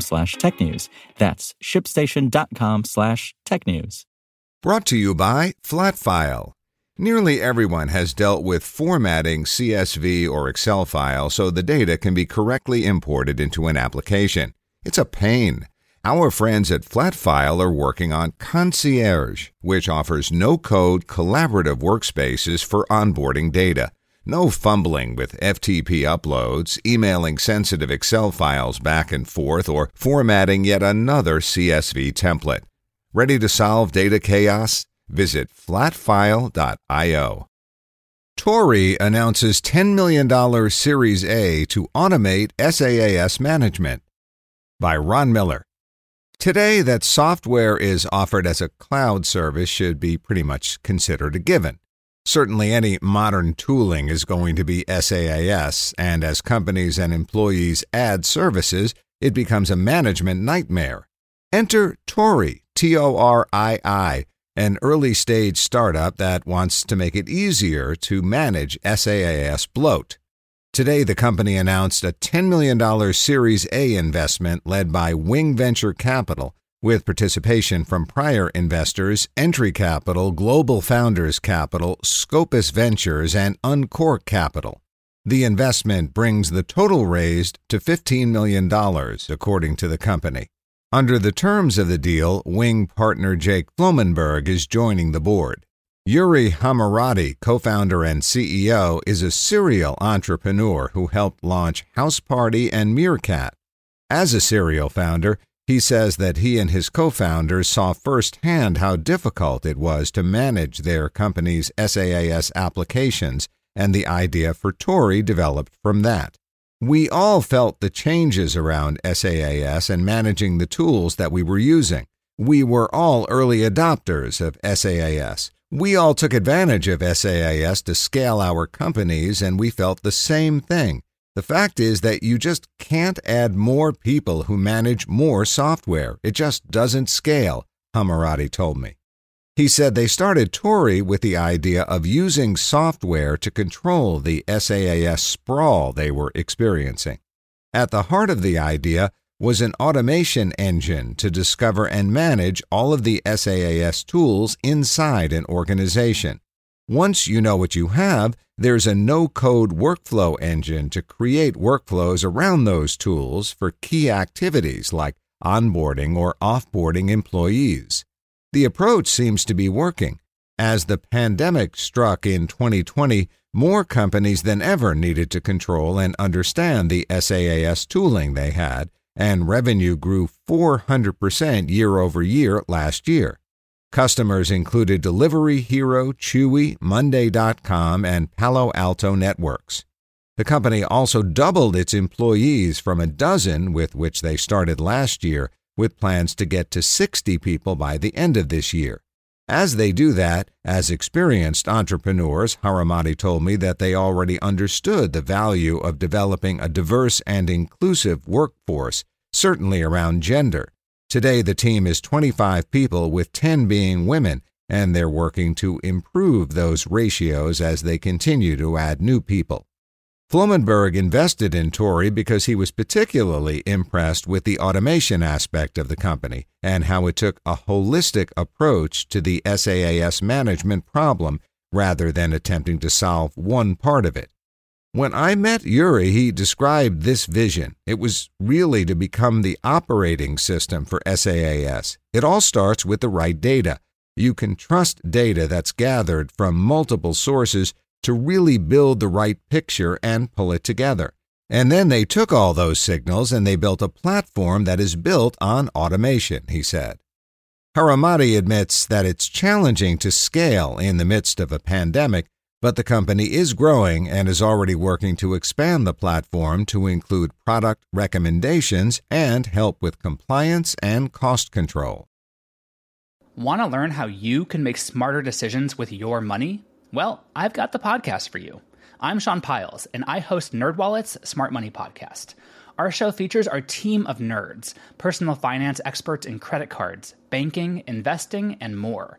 slash technews. That's shipstation.com slash tech news. Brought to you by Flatfile. Nearly everyone has dealt with formatting CSV or Excel files so the data can be correctly imported into an application. It's a pain. Our friends at Flatfile are working on Concierge, which offers no code collaborative workspaces for onboarding data. No fumbling with FTP uploads, emailing sensitive Excel files back and forth, or formatting yet another CSV template. Ready to solve data chaos? Visit flatfile.io. Torii announces $10 million Series A to automate SaaS management. By Ron Miller. Today, that software is offered as a cloud service should be pretty much considered a given. Certainly, any modern tooling is going to be SaaS, and as companies and employees add services, it becomes a management nightmare. Enter Torii, T O R I I, an early stage startup that wants to make it easier to manage SaaS bloat. Today, the company announced a $10 million Series A investment led by Wing Venture Capital, with participation from prior investors Entrée Capital, Global Founders Capital, Scopus Ventures, and Uncork Capital. The investment brings the total raised to $15 million, according to the company. Under the terms of the deal, Wing partner Jake Flomenberg is joining the board. Uri Haramati, co founder and CEO, is a serial entrepreneur who helped launch Houseparty and Meerkat. As a serial founder, he says that he and his co founders saw firsthand how difficult it was to manage their company's SaaS applications, and the idea for Torii developed from that. We all felt the changes around SaaS and managing the tools that we were using. We were all early adopters of SaaS. We all took advantage of SaaS to scale our companies, and we felt the same thing. The fact is that you just can't add more people who manage more software. It just doesn't scale, Haramati told me. He said they started Torii with the idea of using software to control the SaaS sprawl they were experiencing. At the heart of the idea was an automation engine to discover and manage all of the SaaS tools inside an organization. Once you know what you have, there's a no code workflow engine to create workflows around those tools for key activities like onboarding or offboarding employees. The approach seems to be working. As the pandemic struck in 2020, more companies than ever needed to control and understand the SaaS tooling they had, and revenue grew 400% year over year last year. Customers included Delivery Hero, Chewy, Monday.com, and Palo Alto Networks. The company also doubled its employees from a dozen with which they started last year with plans to get to 60 people by the end of this year. As they do that, as experienced entrepreneurs, Haramati told me that they already understood the value of developing a diverse and inclusive workforce, certainly around gender. Today, the team is 25 people, with 10 being women, and they're working to improve those ratios as they continue to add new people. Flomenberg invested in Torii because he was particularly impressed with the automation aspect of the company and how it took a holistic approach to the SaaS management problem rather than attempting to solve one part of it. When I met Uri, he described this vision. It was really to become the operating system for SaaS. It all starts with the right data. You can trust data that's gathered from multiple sources to really build the right picture and pull it together. And then they took all those signals and they built a platform that is built on automation, he said. Haramati admits that it's challenging to scale in the midst of a pandemic, but the company is growing and is already working to expand the platform to include product recommendations and help with compliance and cost control. Want to learn how you can make smarter decisions with your money? Well, I've got the podcast for you. I'm Sean Pyles, and I host NerdWallet's Smart Money Podcast. Our show features our team of nerds, personal finance experts in credit cards, banking, investing, and more.